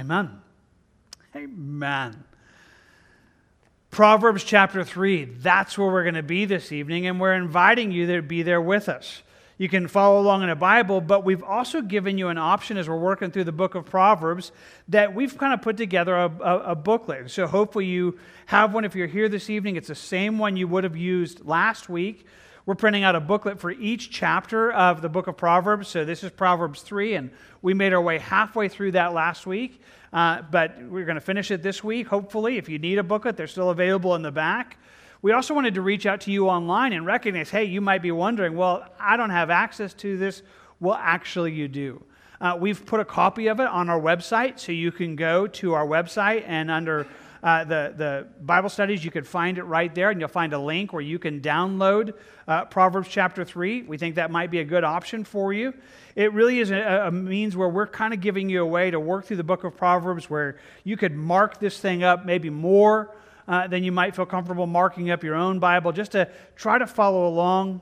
Amen. Amen. Proverbs chapter 3, that's where we're going to be this evening, and we're inviting you to be there with us. You can follow along in a Bible, but we've also given you an option as we're working through the book of Proverbs that we've kind of put together a, a, a, booklet. So hopefully you have one if you're here this evening. It's the same one you would have used last week. We're printing out a booklet for each chapter of the book of Proverbs. So this is Proverbs 3, and we made our way halfway through that last week. Uh, but we're going to finish it this week, hopefully. If you need a booklet, they're still available in the back. We also wanted to reach out to you online and recognize hey, you might be wondering, well, I don't have access to this. Well, actually, you do. Uh, we've put a copy of it on our website, so you can go to our website and under uh, the, the Bible studies, you can find it right there, and you'll find a link where you can download uh, Proverbs chapter 3. We think that might be a good option for you. It really is a, a means where we're kind of giving you a way to work through the book of Proverbs where you could mark this thing up maybe more uh, you might feel comfortable marking up your own Bible just to try to follow along,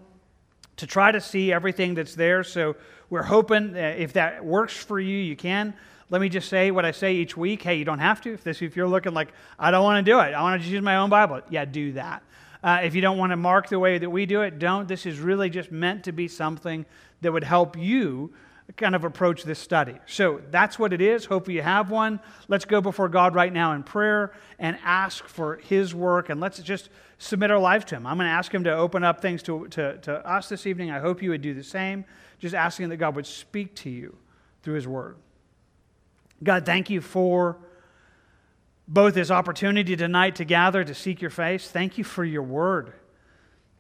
to try to see everything that's there. So we're hoping if that works for you, you can. Let me just say what I say each week. Hey, you don't have to. If, this, if you're looking like, I don't want to do it, I want to just use my own Bible, yeah, do that. Uh, if you don't want to mark the way that we do it, don't. This is really just meant to be something that would help you kind of approach this study. So that's what it is. Hopefully, you have one. Let's go before God right now in prayer and ask for His work, and let's just submit our life to Him. I'm going to ask Him to open up things to, to, to us this evening. I hope you would do the same. Just asking that God would speak to you through His Word. God, thank you for both this opportunity tonight to gather to seek your face. Thank you for your Word.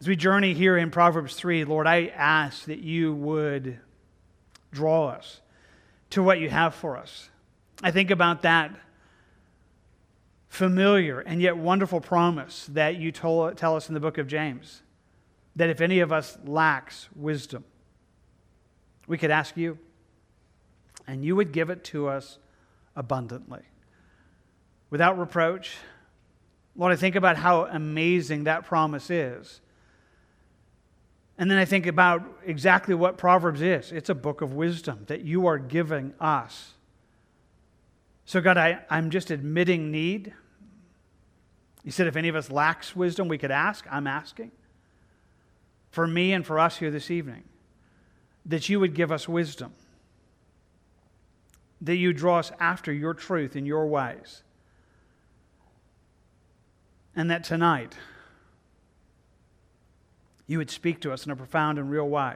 As we journey here in Proverbs 3, Lord, I ask that you would draw us to what you have for us. I think about that familiar and yet wonderful promise that you told, tell us in the book of James that if any of us lacks wisdom, we could ask you, and you would give it to us abundantly, without reproach. Lord, I think about how amazing that promise is and then I think about exactly what Proverbs is it's a book of wisdom that you are giving us. So, God, I, I'm just admitting need. You said if any of us lacks wisdom, we could ask. I'm asking for me and for us here this evening that you would give us wisdom, that you draw us after your truth in your ways, and that tonight, you would speak to us in a profound and real way.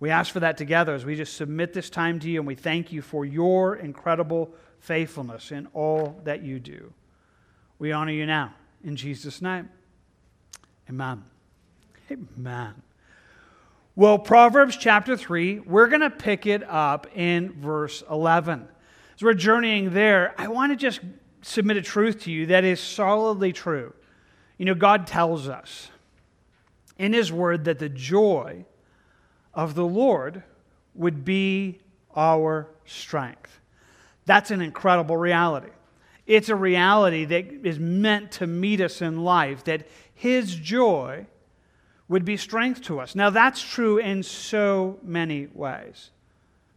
We ask for that together as we just submit this time to you, and we thank you for your incredible faithfulness in all that you do. We honor you now. In Jesus' name, amen. Amen. Well, Proverbs chapter 3, we're going to pick it up in verse 11. As we're journeying there, I want to just submit a truth to you that is solidly true. You know, God tells us in His Word that the joy of the Lord would be our strength. That's an incredible reality. It's a reality that is meant to meet us in life, that His joy would be strength to us. Now, that's true in so many ways,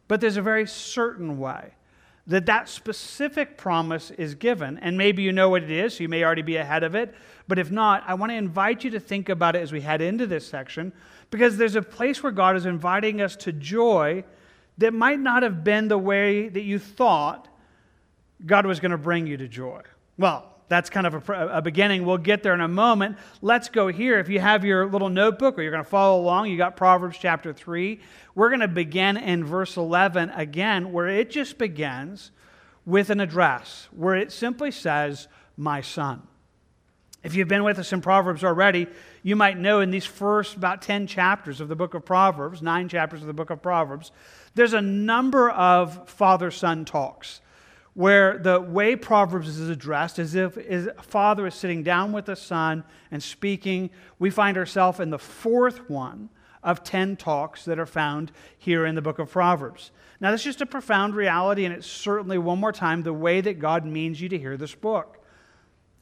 but there's a very certain way that that specific promise is given. And maybe you know what it is, so you may already be ahead of it. But if not, I want to invite you to think about it as we head into this section, because there's a place where God is inviting us to joy that might not have been the way that you thought God was going to bring you to joy. Well, that's kind of a, a, beginning. We'll get there in a moment. Let's go here. If you have your little notebook or you're going to follow along, you got Proverbs chapter 3. We're going to begin in verse 11 again, where it just begins with an address, where it simply says, My son. If you've been with us in Proverbs already, you might know in these first about 10 chapters of the book of Proverbs, nine chapters of the book of Proverbs, there's a number of father son talks where the way Proverbs is addressed is if a father is sitting down with a son and speaking. We find ourselves in the fourth one of 10 talks that are found here in the book of Proverbs. Now, that's just a profound reality, and it's certainly, one more time, the way that God means you to hear this book.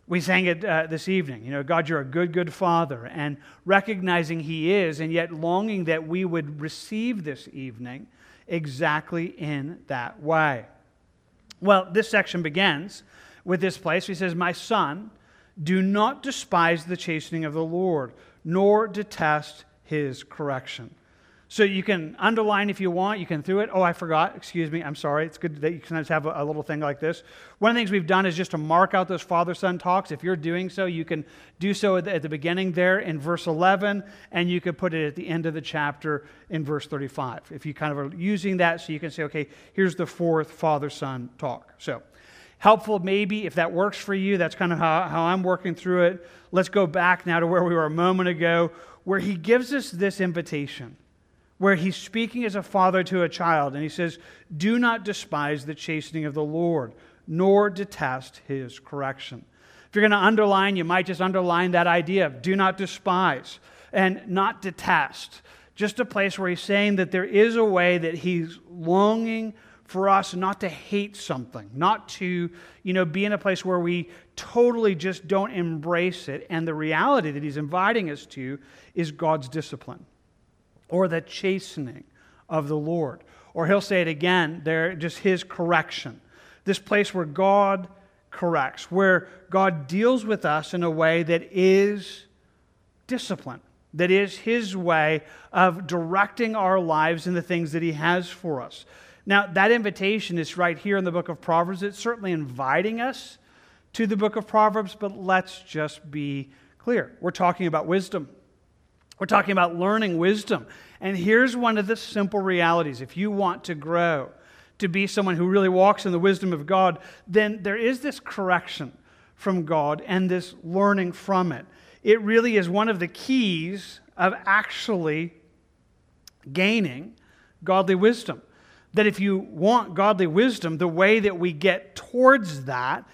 We sang it uh, this evening. You know, God, you're a good, good father, and recognizing He is, and yet longing that we would receive this evening exactly in that way. Well, this section begins with this place. He says, My son, do not despise the chastening of the Lord, nor detest his correction. So you can underline if you want. You can through it. Oh, I forgot. Excuse me. I'm sorry. It's good that you sometimes have a, a, little thing like this. One of the things we've done is just to mark out those father son talks. If you're doing so, you can do so at the, at the beginning there in verse 11, and you could put it at the end of the chapter in verse 35. If you kind of are using that, so you can say, okay, here's the fourth father son talk. So helpful maybe if that works for you. That's kind of how, how I'm working through it. Let's go back now to where we were a moment ago, where he gives us this invitation where he's speaking as a father to a child, and he says, Do not despise the chastening of the Lord, nor detest his correction. If you're going to underline, you might just underline that idea of do not despise and not detest. Just a place where he's saying that there is a way that he's longing for us not to hate something, not to, you know, be in a place where we totally just don't embrace it. And the reality that he's inviting us to is God's discipline or the chastening of the Lord. Or he'll say it again, there, just his correction. This place where God corrects, where God deals with us in a way that is discipline, that is his way of directing our lives in the things that he has for us. Now, that invitation is right here in the book of Proverbs. It's certainly inviting us to the book of Proverbs, but let's just be clear. We're talking about wisdom. We're talking about learning wisdom. And here's one of the simple realities. If you want to grow, to be someone who really walks in the wisdom of God, then there is this correction from God and this learning from it. It really is one of the keys of actually gaining godly wisdom. That if you want godly wisdom, the way that we get towards that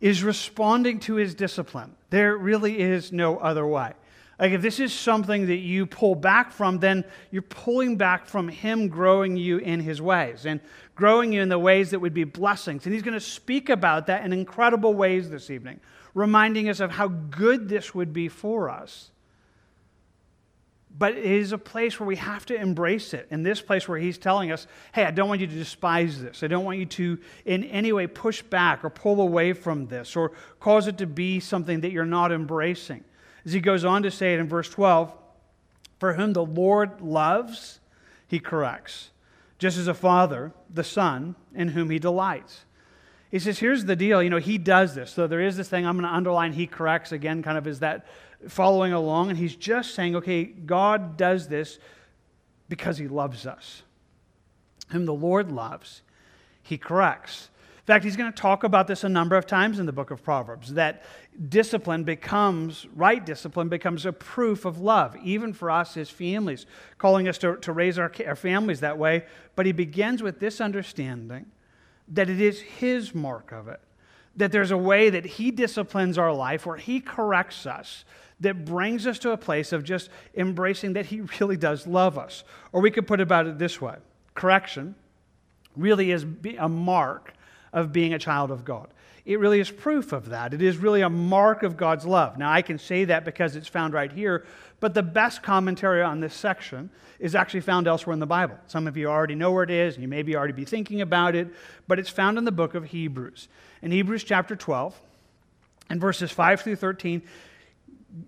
is responding to his discipline. There really is no other way. Like, if this is something that you pull back from, then you're pulling back from Him growing you in His ways and growing you in the ways that would be blessings. And He's going to speak about that in incredible ways this evening, reminding us of how good this would be for us. But it is a place where we have to embrace it. In this place where He's telling us, hey, I don't want you to despise this. I don't want you to in any way push back or pull away from this or cause it to be something that you're not embracing. As he goes on to say it in verse 12, for whom the Lord loves, he corrects, just as a father, the son, in whom he delights. He says, here's the deal. You know, he does this. So there is this thing I'm going to underline, he corrects again, kind of is that following along. And he's just saying, okay, God does this because he loves us. Whom the Lord loves, he corrects. In fact, he's going to talk about this a number of times in the book of Proverbs that discipline becomes, right discipline becomes a proof of love, even for us as families, calling us to, to raise our, our families that way. But he begins with this understanding that it is his mark of it, that there's a way that he disciplines our life where he corrects us that brings us to a place of just embracing that he really does love us. Or we could put about it this way correction really is a mark of being a child of God. It really is proof of that. It is really a mark of God's love. Now, I can say that because it's found right here, but the best commentary on this section is actually found elsewhere in the Bible. Some of you already know where it is, and you maybe already be thinking about it, but it's found in the book of Hebrews. In Hebrews chapter 12, and verses 5 through 13,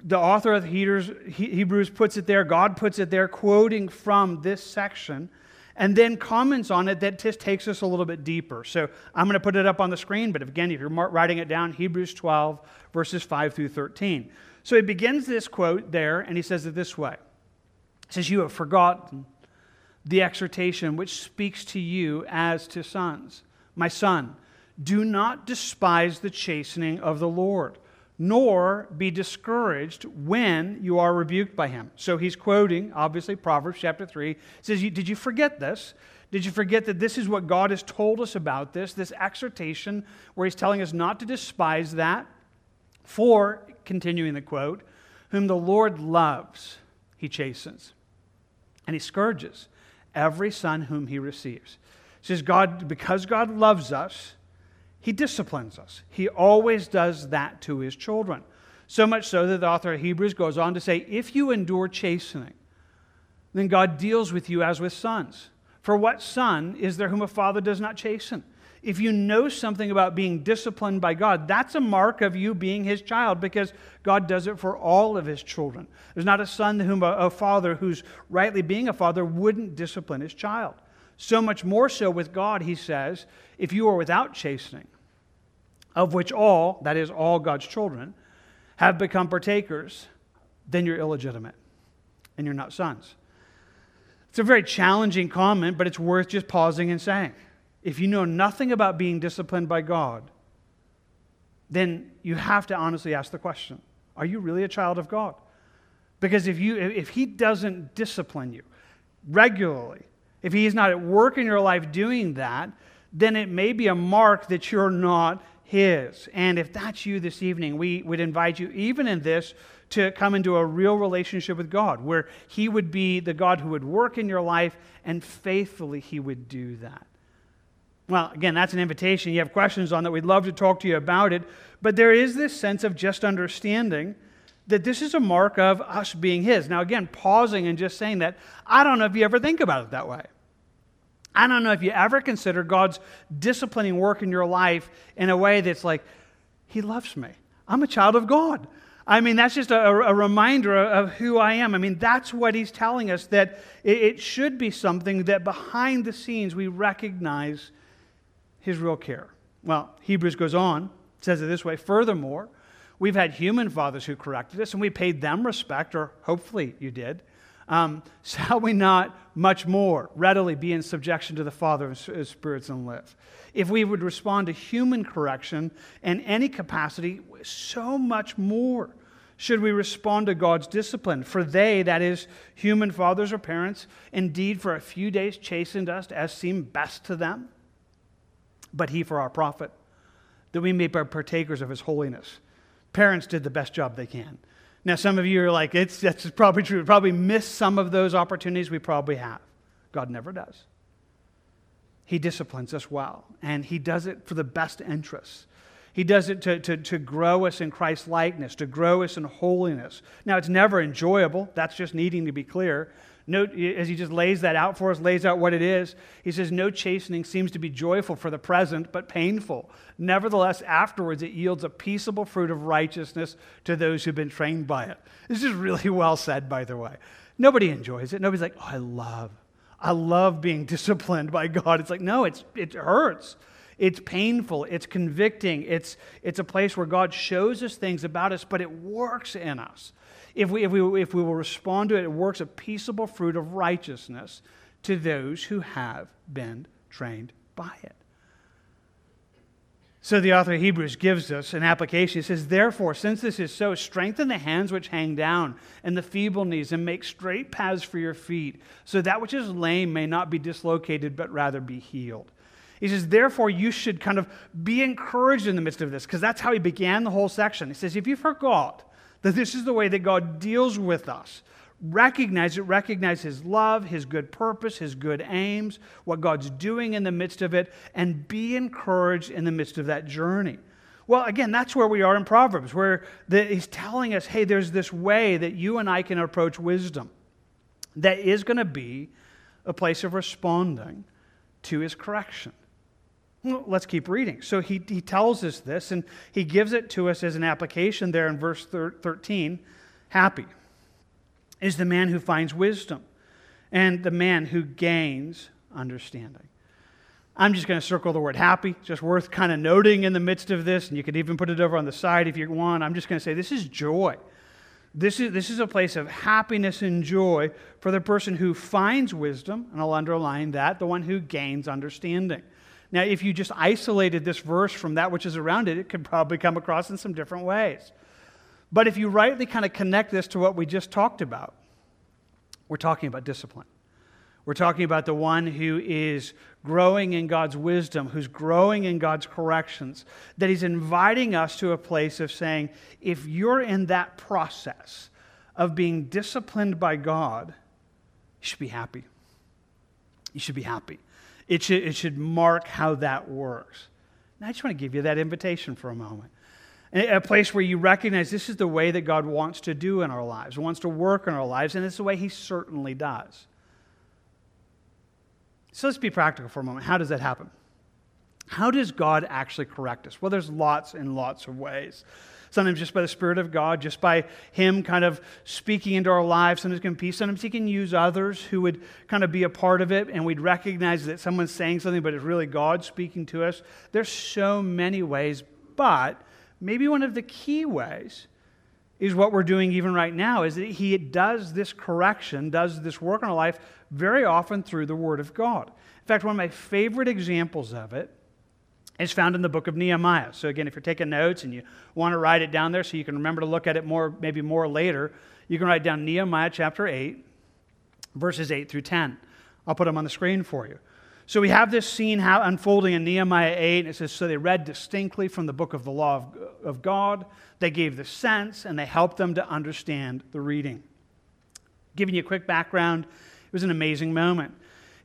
the author of Hebrews puts it there, God puts it there, quoting from this section and then comments on it that just takes us a little bit deeper. So I'm going to put it up on the screen, but again, if you're writing it down, Hebrews 12, verses 5 through 13. So he begins this quote there, and he says it this way He says, You have forgotten the exhortation which speaks to you as to sons. My son, do not despise the chastening of the Lord nor be discouraged when you are rebuked by him. So he's quoting, obviously, Proverbs chapter 3. He says, Did you forget this? Did you forget that this is what God has told us about this, this exhortation where he's telling us not to despise that? For, continuing the quote, whom the Lord loves, he chastens, and he scourges every son whom he receives. He says, God, because God loves us, he disciplines us. He always does that to his children. So much so that the author of Hebrews goes on to say, if you endure chastening, then God deals with you as with sons. For what son is there whom a father does not chasten? if you know something about being disciplined by God, that's a mark of you being his child because God does it for all of his children. There's not a son whom a, a father who's rightly being a father wouldn't discipline his child. So much more so with God, he says, if you are without chastening, of which all, that is, all God's children, have become partakers, then you're illegitimate and you're not sons. It's a very challenging comment, but it's worth just pausing and saying. If you know nothing about being disciplined by God, then you have to honestly ask the question Are you really a child of God? Because if, you, if He doesn't discipline you regularly, if He is not at work in your life doing that, then it may be a mark that you're not His. And if that's you this evening, we would invite you, even in this, to come into a real relationship with God, where He would be the God who would work in your life and faithfully He would do that. Well, again, that's an invitation. You have questions on that. We'd love to talk to you about it. But there is this sense of just understanding that this is a mark of us being His. Now, again, pausing and just saying that, I don't know if you ever think about it that way. I don't know if you ever consider God's disciplining work in your life in a way that's like, He loves me. I'm a child of God. I mean, that's just a, a, reminder of who I am. I mean, that's what he's telling us that it, it should be something that behind the scenes we recognize his real care. Well, Hebrews goes on, says it this way Furthermore, we've had human fathers who corrected us, and we paid them respect, or hopefully you did. Um, shall we not much more readily be in subjection to the Father of spirits and live? If we would respond to human correction in any capacity, so much more should we respond to God's discipline. For they, that is, human fathers or parents, indeed for a few days chastened us as seemed best to them, but He for our profit, that we may be partakers of His holiness. Parents did the best job they can. Now, some of you are like, it's, that's probably true. We probably miss some of those opportunities we probably have. God never does. He disciplines us well, and He does it for the best interests. He does it to, to, to grow us in Christ's likeness, to grow us in holiness. Now, it's never enjoyable. That's just needing to be clear. Note, as he just lays that out for us, lays out what it is, he says, No chastening seems to be joyful for the present, but painful. Nevertheless, afterwards, it yields a peaceable fruit of righteousness to those who've been trained by it. This is really well said, by the way. Nobody enjoys it. Nobody's like, Oh, I love, I love being disciplined by God. It's like, no, it's, it hurts. It's painful, it's convicting, it's, it's a place where God shows us things about us, but it works in us if we, if, we, if we will respond to it, it works a peaceable fruit of righteousness to those who have been trained by it. So the author of Hebrews gives us an application. He says, Therefore, since this is so, strengthen the hands which hang down and the feeble knees, and make straight paths for your feet, so that which is lame may not be dislocated, but rather be healed. He says, Therefore, you should kind of be encouraged in the midst of this, because that's how he began the whole section. He says, If you forgot that this is the way that God deals with us. Recognize it, recognize His love, His good purpose, His good aims, what God's doing in the midst of it, and be encouraged in the midst of that journey. Well, again, that's where we are in Proverbs, where the, he's telling us hey, there's this way that you and I can approach wisdom that is going to be a place of responding to his correction. Well, let's keep reading. So he, he tells us this, and he gives it to us as an application there in verse 13. Happy is the man who finds wisdom, and the man who gains understanding. I'm just going to circle the word happy, just worth kind of noting in the midst of this, and you could even put it over on the side if you want. I'm just going to say this is joy. This is, this is a place of happiness and joy for the person who finds wisdom, and I'll underline that, the one who gains understanding. Now, if you just isolated this verse from that which is around it, it could probably come across in some different ways. But if you rightly kind of connect this to what we just talked about, we're talking about discipline. We're talking about the one who is growing in God's wisdom, who's growing in God's corrections, that he's inviting us to a place of saying, if you're in that process of being disciplined by God, you should be happy. You should be happy. It should, it should mark how that works. And I just want to give you that invitation for a moment. A place where you recognize this is the way that God wants to do in our lives, wants to work in our lives, and it's the way He certainly does. So let's be practical for a moment. How does that happen? How does God actually correct us? Well, there's lots and lots of ways. Sometimes just by the Spirit of God, just by Him kind of speaking into our lives. Sometimes can be. Sometimes He can use others who would kind of be a part of it, and we'd recognize that someone's saying something, but it's really God speaking to us. There's so many ways, but maybe one of the key ways is what we're doing even right now is that he does this correction does this work in our life very often through the word of god in fact one of my favorite examples of it is found in the book of Nehemiah. So, again, if you're taking notes and you want to write it down there so you can remember to look at it more, maybe more later, you can write down Nehemiah chapter 8, verses 8 through 10. I'll put them on the screen for you. So, we have this scene how, unfolding in Nehemiah 8, and it says, So they read distinctly from the book of the law of, of God, they gave the sense, and they helped them to understand the reading. Giving you a quick background, it was an amazing moment.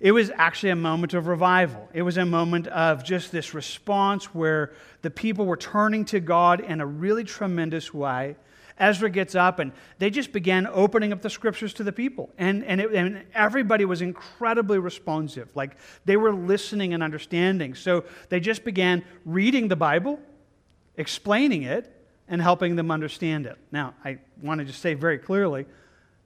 It was actually a moment of revival. It was a moment of just this response where the people were turning to God in a really tremendous way. Ezra gets up and they just began opening up the scriptures to the people. And, and, it, and, everybody was incredibly responsive. Like they were listening and understanding. So they just began reading the Bible, explaining it, and helping them understand it. Now, I want to just say very clearly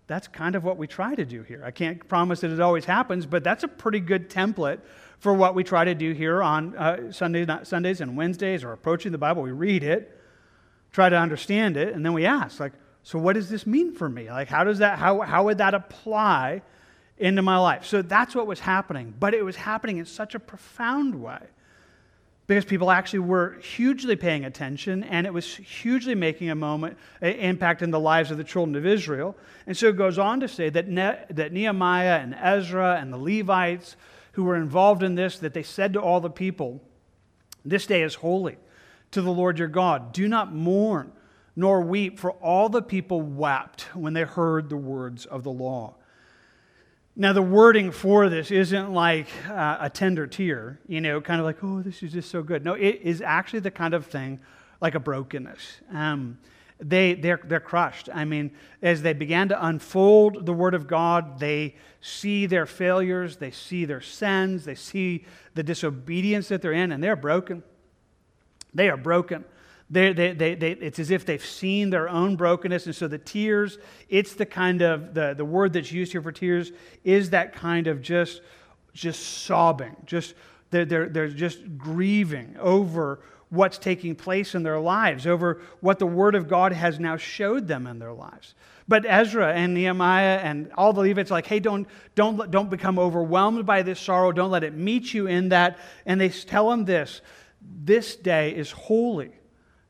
that's kind of what we try to do here. I can't promise that it always happens, but that's a pretty good template for what we try to do here on uh, Sundays, Sundays and Wednesdays or approaching the Bible. We read it, try to understand it, and then we ask, like, so what does this mean for me? Like, how does that, how, how would that apply into my life? So that's what was happening, but it was happening in such a profound way because people actually were hugely paying attention and it was hugely making a moment impact in the lives of the children of israel. And so it goes on to say that, ne- that nehemiah and ezra and the levites who were involved in this that they said to all the people this day is holy to the lord your god. Do not mourn nor weep for all the people wept when they heard the words of the law now, the wording for this isn't like uh, a tender tear, you know, kind of like, oh, this is just so good. No, it is actually the kind of thing like a brokenness. Um, they, they're, they're crushed. I mean, as they began to unfold the Word of God, they see their failures, they see their sins, they see the disobedience that they're in, and they're broken. They are broken. They, they, they, they, it's as if they've seen their own brokenness. And so the tears, it's the kind of, the, the word that's used here for tears is that kind of just, just sobbing. Just, they're, they're, they're just grieving over what's taking place in their lives, over what the Word of God has now showed them in their lives. But Ezra and Nehemiah and all the Levites like, hey, don't, don't, don't become overwhelmed by this sorrow. Don't let it meet you in that. And they tell them this this day is holy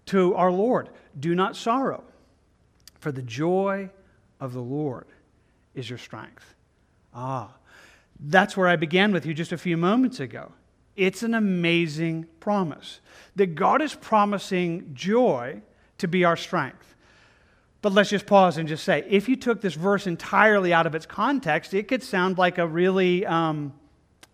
to our Lord Do not sorrow, for the joy of the Lord is your strength. Ah, that's where I began with you just a few moments ago. It's an amazing promise that God is promising joy to be our strength. But let's just pause and just say if you took this verse entirely out of its context, it could sound like a really um,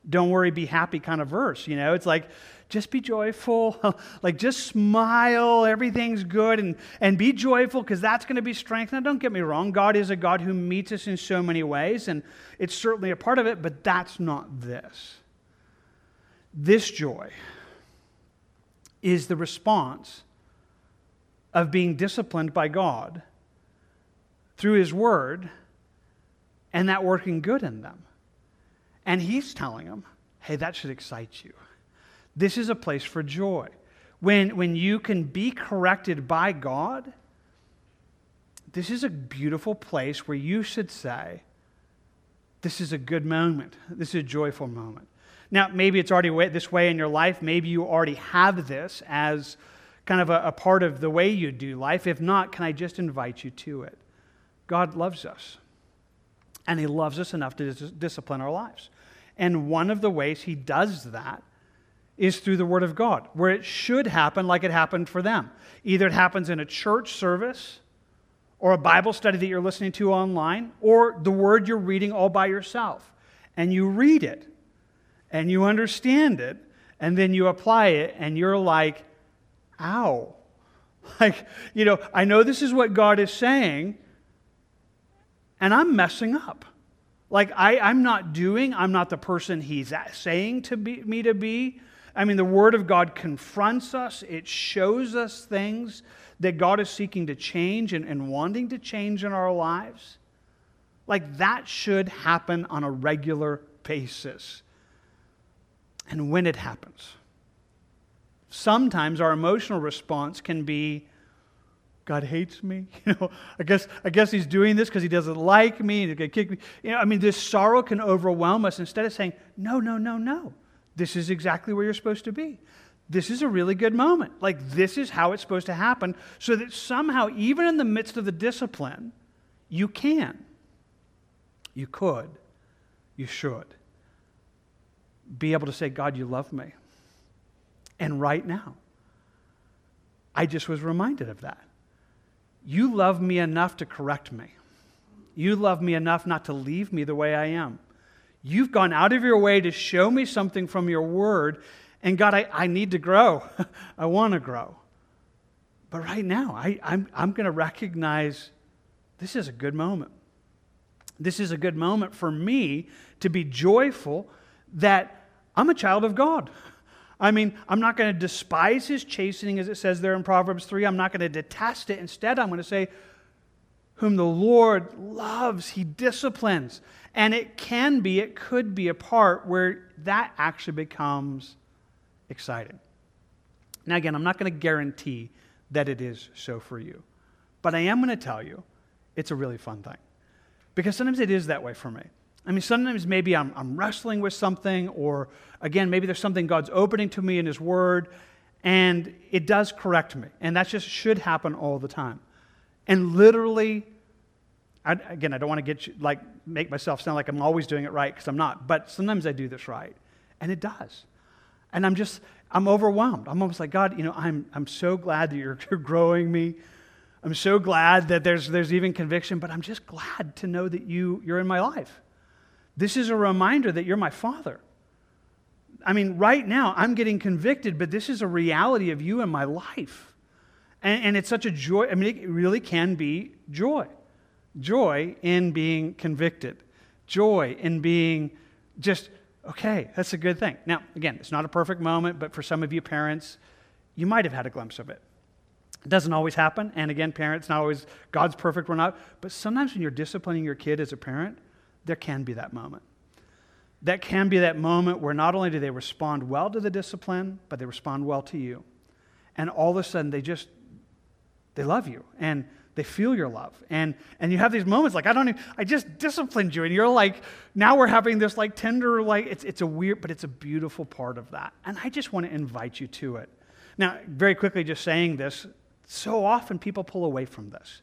don't worry, be happy kind of verse. You know, it's like just be joyful. like, just smile. Everything's good. And, and be joyful because that's going to be strength. Now, don't get me wrong. God is a God who meets us in so many ways, and it's certainly a part of it, but that's not this. This joy is the response of being disciplined by God through His Word and that working good in them. And He's telling them, hey, that should excite you. This is a place for joy. When, when you can be corrected by God, this is a beautiful place where you should say, This is a good moment. This is a joyful moment. Now, maybe it's already this way in your life. Maybe you already have this as kind of a, a part of the way you do life. If not, can I just invite you to it? God loves us, and He loves us enough to dis- discipline our lives. And one of the ways He does that is through the Word of God, where it should happen like it happened for them. Either it happens in a church service, or a Bible study that you're listening to online, or the Word you're reading all by yourself. And you read it, and you understand it, and then you apply it, and you're like, ow. Like, you know, I know this is what God is saying, and I'm messing up. Like, I, I'm not doing, I'm not the person He's saying to be, me to be. I mean, the Word of God confronts us, it shows us things that God is seeking to change and, and wanting to change in our lives. Like that should happen on a regular basis. And when it happens, sometimes our emotional response can be, God hates me. You know, I guess I guess he's doing this because he doesn't like me and he's gonna kick me. You know, I mean, this sorrow can overwhelm us instead of saying, No, no, no, no. This is exactly where you're supposed to be. This is a really good moment. Like, this is how it's supposed to happen, so that somehow, even in the midst of the discipline, you can, you could, you should be able to say, God, you love me. And right now, I just was reminded of that. You love me enough to correct me. You love me enough not to leave me the way I am. You've gone out of your way to show me something from your word. And God, I, I need to grow. I want to grow. But right now, I, I'm, I'm going to recognize this is a good moment. This is a good moment for me to be joyful that I'm a child of God. I mean, I'm not going to despise his chastening, as it says there in Proverbs 3. I'm not going to detest it. Instead, I'm going to say, Whom the Lord loves, he disciplines. And it can be, it could be a part where that actually becomes exciting. Now, again, I'm not going to guarantee that it is so for you, but I am going to tell you it's a really fun thing. Because sometimes it is that way for me. I mean, sometimes maybe I'm, I'm wrestling with something, or again, maybe there's something God's opening to me in His Word, and it does correct me. And that just should happen all the time. And literally, I, again, I don't want to get you, like make myself sound like I'm always doing it right because I'm not. But sometimes I do this right, and it does. And I'm just I'm overwhelmed. I'm almost like God. You know, I'm I'm so glad that you're, you're growing me. I'm so glad that there's there's even conviction. But I'm just glad to know that you you're in my life. This is a reminder that you're my father. I mean, right now I'm getting convicted, but this is a reality of you in my life. And, and it's such a joy. I mean, it really can be joy joy in being convicted, joy in being just, okay, that's a good thing. Now, again, it's not a perfect moment, but for some of you parents, you might have had a glimpse of it. It doesn't always happen. And again, parents, not always God's perfect, we're not. But sometimes when you're disciplining your kid as a parent, there can be that moment. That can be that moment where not only do they respond well to the discipline, but they respond well to you. And all of a sudden, they just, they love you. And they feel your love. And, and you have these moments like, I don't even, I just disciplined you. And you're like, now we're having this like tender, like, it's, it's a weird, but it's a beautiful part of that. And I just want to invite you to it. Now, very quickly, just saying this, so often people pull away from this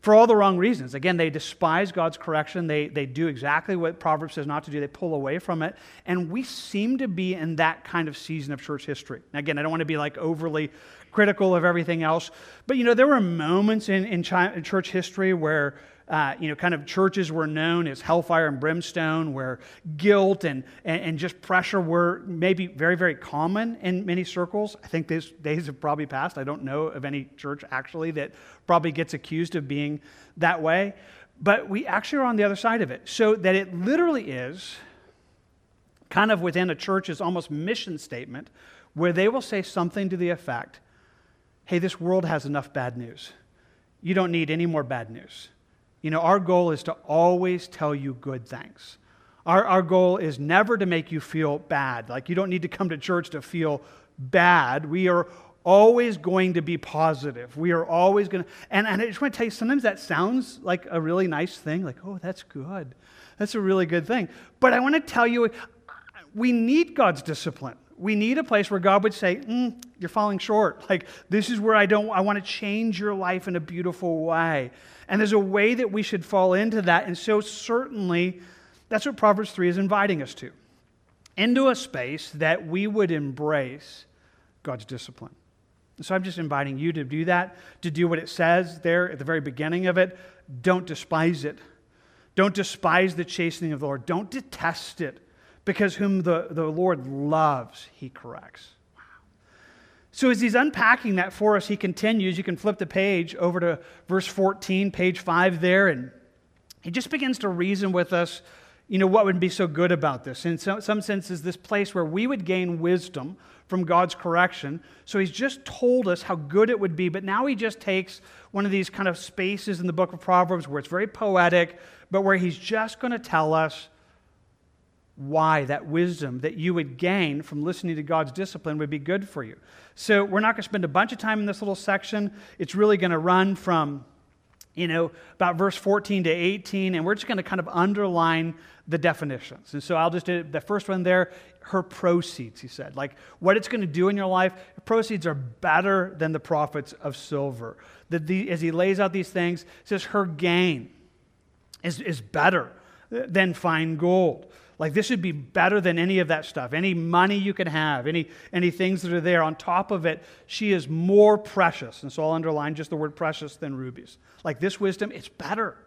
for all the wrong reasons. Again, they despise God's correction. They, they do exactly what Proverbs says not to do. They pull away from it. And we seem to be in that kind of season of church history. Now, again, I don't want to be like overly critical of everything else. But, you know, there were moments in, in, in church history where, uh, you know, kind of churches were known as hellfire and brimstone, where guilt and, and, and, just pressure were maybe very, very common in many circles. I think these days have probably passed. I don't know of any church actually that probably gets accused of being that way. But we actually are on the other side of it. So that it literally is kind of within a church's almost mission statement where they will say something to the effect hey, this world has enough bad news. You don't need any more bad news. You know, our goal is to always tell you good things. Our, our goal is never to make you feel bad. Like, you don't need to come to church to feel bad. We are always going to be positive. We are always going to. And, and I just want to tell you, sometimes that sounds like a really nice thing, like, oh, that's good. That's a really good thing. But I want to tell you, we need God's discipline we need a place where God would say, mm, You're falling short. Like, this is where I don't, I want to change your life in a beautiful way. And there's a way that we should fall into that. And so, certainly, that's what Proverbs 3 is inviting us to into a space that we would embrace God's discipline. so, I'm just inviting you to do that, to do what it says there at the very beginning of it. Don't despise it. Don't despise the chastening of the Lord. Don't detest it because whom the, the Lord loves, he corrects. So, as he's unpacking that for us, he continues. You can flip the page over to verse 14, page 5 there, and he just begins to reason with us you know, what would be so good about this? In some, some senses, this place where we would gain wisdom from God's correction. So he's just told us how good it would be, but now he just takes one of these kind of spaces in the book of Proverbs where it's very poetic, but where he's just going to tell us why that wisdom that you would gain from listening to God's discipline would be good for you. So we're not going to spend a bunch of time in this little section. It's really going to run from, you know, about verse 14 to 18, and we're just going to kind of underline the definitions. And so I'll just do the first one there her proceeds, he said. Like what it's going to do in your life, proceeds are better than the profits of silver. That the, as he lays out these things, says her gain is, is better than fine gold. Like this would be better than any of that stuff. Any money you could have, any, any things that are there. On top of it, she is more precious. And so I'll underline just the word precious than rubies. Like this wisdom, it's better.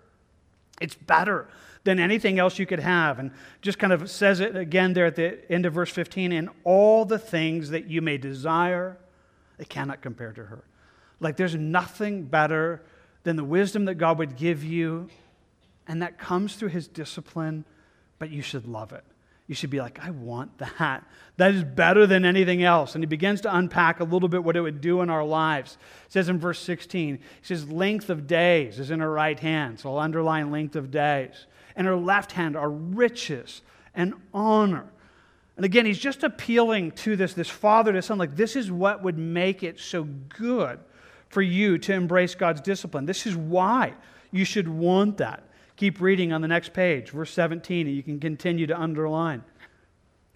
It's better than anything else you could have. And just kind of says it again there at the end of verse 15 in all the things that you may desire, they cannot compare to her. Like there's nothing better than the wisdom that God would give you, and that comes through his discipline but you should love it. You should be like, I want that. That is better than anything else. And he begins to unpack a little bit what it would do in our lives. It says in verse 16, he says, length of days is in her right hand. So I'll underline length of days. And her left hand are riches and honor. And again, he's just appealing to this, this father to son, like, this is what would make it so good for you to embrace God's discipline. This is why you should want that. Keep reading on the next page, verse 17, and you can continue to underline.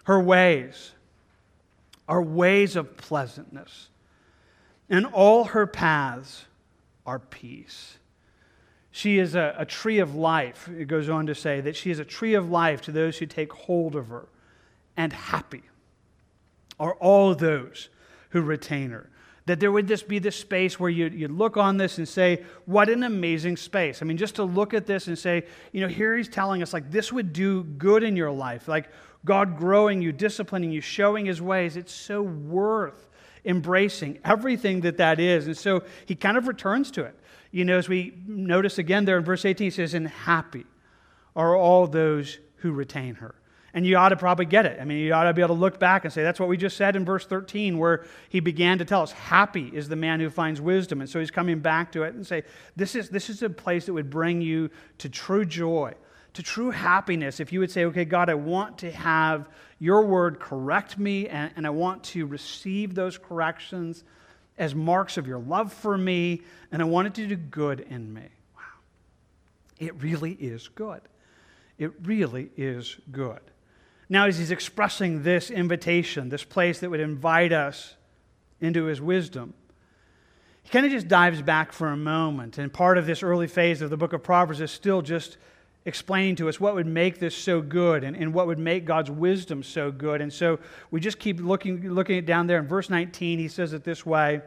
Her ways are ways of pleasantness, and all her paths are peace. She is a, a, tree of life. It goes on to say that she is a tree of life to those who take hold of her, and happy are all those who retain her that there would just be this space where you, you look on this and say, what an amazing space. I mean, just to look at this and say, you know, here he's telling us, like, this would do good in your life. Like, God growing you, disciplining you, showing his ways. It's so worth embracing everything that that is. And so he kind of returns to it. You know, as we notice again there in verse 18, he says, and happy are all those who retain her. And you ought to probably get it. I mean, you ought to be able to look back and say, that's what we just said in verse 13, where he began to tell us, happy is the man who finds wisdom. And so he's coming back to it and say, this is, this is a place that would bring you to true joy, to true happiness. If you would say, okay, God, I want to have your word correct me, and, and I want to receive those corrections as marks of your love for me, and I want it to do good in me. Wow. It really is good. It really is good. Now, as he's expressing this invitation, this place that would invite us into his wisdom, he kind of just dives back for a moment. And part of this early phase of the book of Proverbs is still just explaining to us what would make this so good and, and what would make God's wisdom so good. And so we just keep looking, looking at down there. In verse 19, he says it this way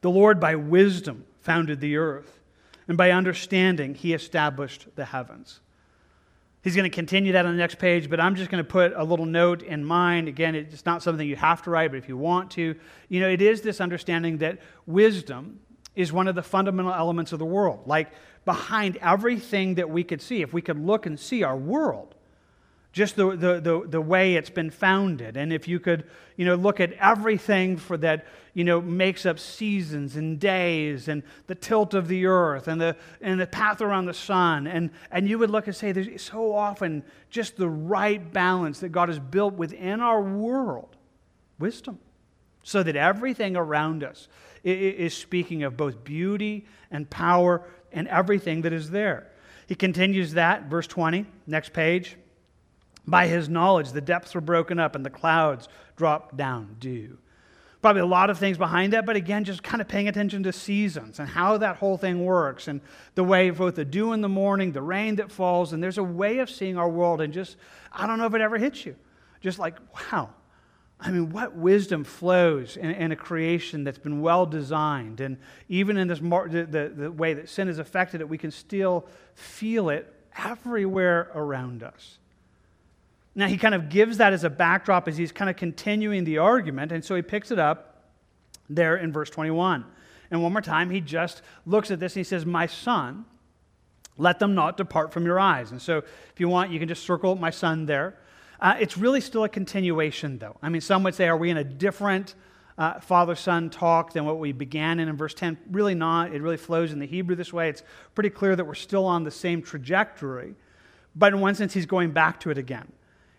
The Lord by wisdom founded the earth, and by understanding he established the heavens. He's going to continue that on the next page, but I'm just going to put a little note in mind. Again, it's not something you have to write, but if you want to, you know, it is this understanding that wisdom is one of the fundamental elements of the world. Like behind everything that we could see, if we could look and see our world, just the, the, the, the, way it's been founded. And if you could, you know, look at everything for that, you know, makes up seasons and days and the tilt of the earth and the, and the path around the sun. And, and you would look and say, there's so often just the right balance that God has built within our world. Wisdom. So that everything around us is speaking of both beauty and power and everything that is there. He continues that, verse 20, next page. By his knowledge, the depths were broken up and the clouds dropped down dew. Probably a lot of things behind that, but again, just kind of paying attention to seasons and how that whole thing works and the way both the dew in the morning, the rain that falls, and there's a way of seeing our world and just, I don't know if it ever hits you. Just like, wow. I mean, what wisdom flows in, in a creation that's been well designed. And even in this mar- the, the, the way that sin has affected it, we can still feel it everywhere around us. Now, he kind of gives that as a backdrop as he's kind of continuing the argument, and so he picks it up there in verse 21. And one more time, he just looks at this and he says, My son, Let them not depart from your eyes. And so, if you want, you can just circle my son there. Uh, it's really still a continuation, though. I mean, some would say, are we in a different uh, father son talk than what we began in in verse 10? Really not. It really flows in the Hebrew this way. It's pretty clear that we're still on the same trajectory. But in one sense, he's going back to it again.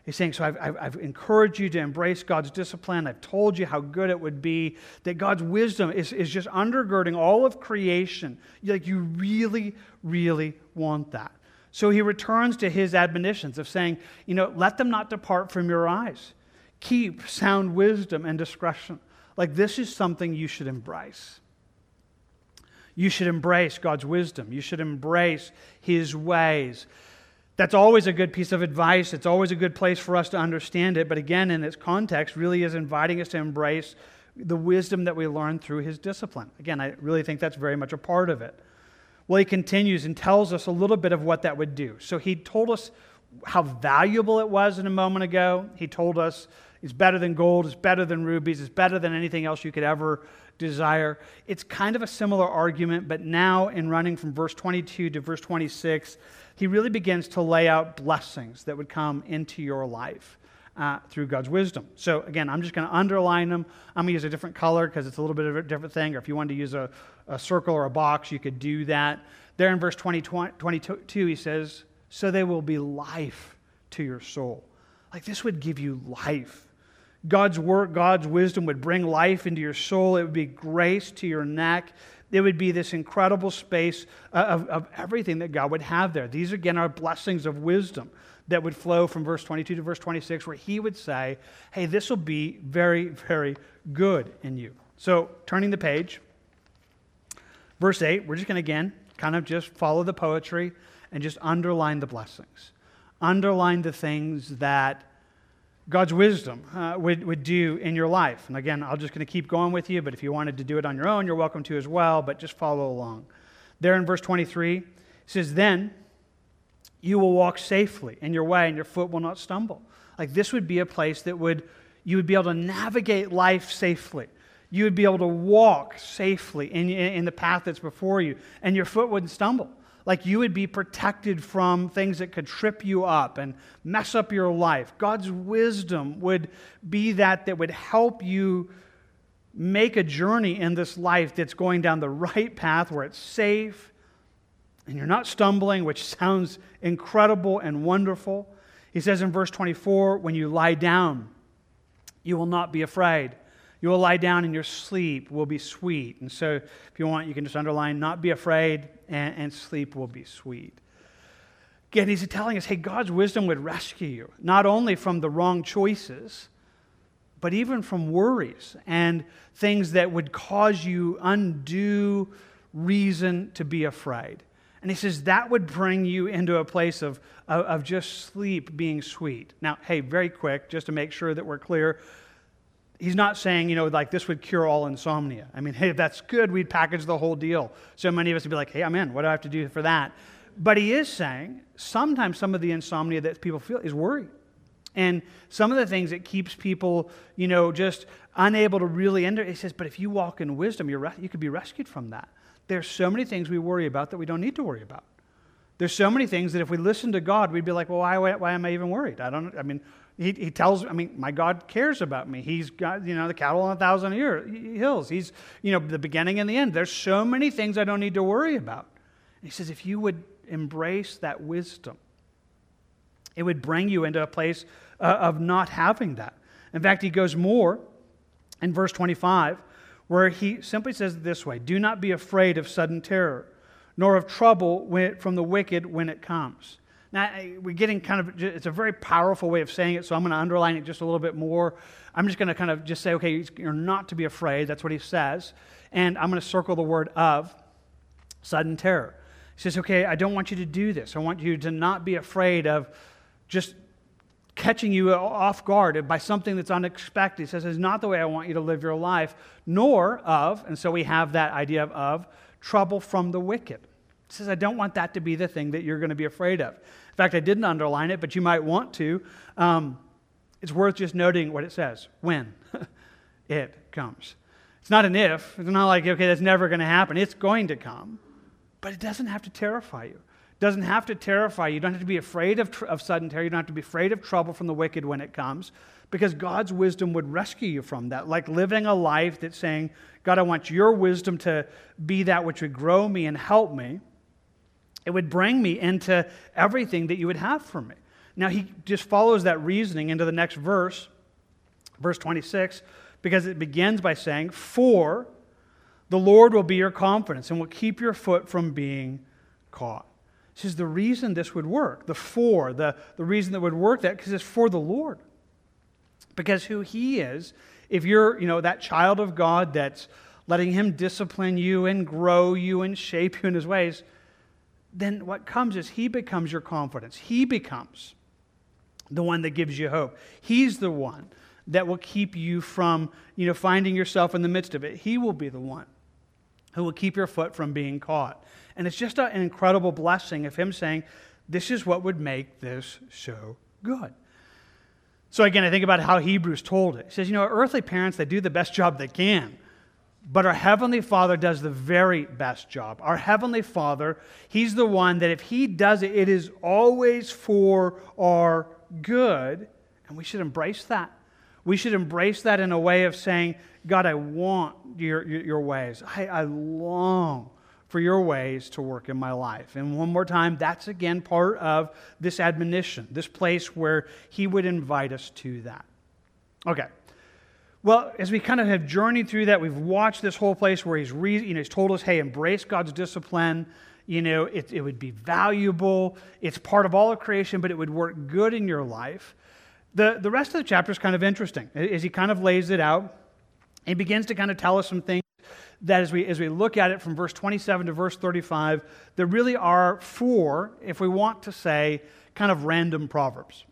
He's saying, So I've, I've, I've, encouraged you to embrace God's discipline. I've told you how good it would be, that God's wisdom is, is just undergirding all of creation. Like, you really, really want that. So he returns to his admonitions of saying, You know, let them not depart from your eyes. Keep sound wisdom and discretion. Like, this is something you should embrace. You should embrace God's wisdom. You should embrace his ways. That's always a good piece of advice. It's always a good place for us to understand it. But again, in its context, really is inviting us to embrace the wisdom that we learn through his discipline. Again, I really think that's very much a part of it. Well, he continues and tells us a little bit of what that would do. So he told us how valuable it was in a moment ago. He told us it's better than gold, it's better than rubies, it's better than anything else you could ever desire. It's kind of a similar argument, but now in running from verse 22 to verse 26, he really begins to lay out blessings that would come into your life. Uh, through God's wisdom. So, again, I'm just going to underline them. I'm going to use a different color because it's a little bit of a different thing. Or if you wanted to use a, a circle or a box, you could do that. There in verse 20, 22, he says, So they will be life to your soul. Like this would give you life. God's work, God's wisdom would bring life into your soul. It would be grace to your neck. It would be this incredible space uh, of, of everything that God would have there. These, again, are blessings of wisdom that would flow from verse 22 to verse 26, where he would say, Hey, this will be very, very good in you. So, turning the page, verse 8, we're just going to again kind of just follow the poetry and just underline the blessings. Underline the things that God's wisdom uh, would, would do in your life. And again, I'm just going to keep going with you, but if you wanted to do it on your own, you're welcome to as well, but just follow along. There in verse 23, it says, Then you will walk safely in your way, and your foot will not stumble. Like this would be a place that would you would be able to navigate life safely. You would be able to walk safely in, in the path that's before you, and your foot wouldn't stumble. Like you would be protected from things that could trip you up and mess up your life. God's wisdom would be that that would help you make a journey in this life that's going down the right path where it's safe and you're not stumbling, which sounds incredible and wonderful. He says in verse 24, when you lie down, you will not be afraid. You will lie down and your sleep will be sweet. And so, if you want, you can just underline, not be afraid, and, and sleep will be sweet. Again, he's telling us, hey, God's wisdom would rescue you, not only from the wrong choices, but even from worries and things that would cause you undue reason to be afraid. And he says that would bring you into a place of, of, of, just sleep being sweet. Now, hey, very quick, just to make sure that we're clear, he's not saying, you know, like this would cure all insomnia. I mean, hey, if that's good, we'd package the whole deal. So many of us would be like, hey, I'm in. What do I have to do for that? But he is saying sometimes some of the insomnia that people feel is worry. And some of the things that keeps people, you know, just unable to really enter, he says, but if you walk in wisdom, you're, you could be rescued from that. There's so many things we worry about that we don't need to worry about. There's so many things that if we listen to God, we'd be like, well, why, why, why am I even worried? I don't, I mean, he, he tells, I mean, my God cares about me. He's got, you know, the cattle on a thousand year, hills. He's, you know, the beginning and the end. There's so many things I don't need to worry about. And he says, if you would embrace that wisdom, it would bring you into a place uh, of not having that. In fact, he goes more in verse 25, where he simply says this way Do not be afraid of sudden terror, nor of trouble from the wicked when it comes. Now, we're getting kind of, it's a very powerful way of saying it, so I'm going to underline it just a little bit more. I'm just going to kind of just say, okay, you're not to be afraid. That's what he says. And I'm going to circle the word of sudden terror. He says, okay, I don't want you to do this. I want you to not be afraid of just catching you off guard by something that's unexpected. He says, it's not the way I want you to live your life, nor of, and so we have that idea of, of trouble from the wicked. He says, I don't want that to be the thing that you're going to be afraid of. In fact, I didn't underline it, but you might want to. Um, it's worth just noting what it says when it comes. It's not an if. It's not like, okay, that's never going to happen. It's going to come. But it doesn't have to terrify you. doesn't have to terrify you. You don't have to be afraid of, tr- of sudden terror. You don't have to be afraid of trouble from the wicked when it comes because God's wisdom would rescue you from that. Like living a life that's saying, God, I want your wisdom to be that which would grow me and help me. It would bring me into everything that you would have for me. Now, he just follows that reasoning into the next verse, verse 26, because it begins by saying, For the Lord will be your confidence and will keep your foot from being caught. This is the reason this would work. The for, the, the reason that would work that, because it's for the Lord. Because who He is, if you're, you know, that child of God that's letting Him discipline you and grow you and shape you in His ways, then what comes is He becomes your confidence. He becomes the one that gives you hope. He's the one that will keep you from, you know, finding yourself in the midst of it. He will be the one who will keep your foot from being caught. And it's just an incredible blessing of him saying, This is what would make this so good. So again, I think about how Hebrews told it. He says, You know, earthly parents, they do the best job they can. But our Heavenly Father does the very best job. Our Heavenly Father, He's the one that if He does it, it is always for our good. And we should embrace that. We should embrace that in a way of saying, God, I want your, your, ways. I, I long for your ways to work in my life. And one more time, that's again part of this admonition, this place where he would invite us to that. Okay. Well, as we kind of have journeyed through that, we've watched this whole place where he's, re, you know, he's told us, hey, embrace God's discipline. You know, it, it would be valuable. It's part of all of creation, but it would work good in your life. The, the rest of the chapter is kind of interesting as he kind of lays it out. He begins to kind of tell us some things that as we, as we look at it from verse 27 to verse 35, there really are four, if we want to say, kind of random proverbs.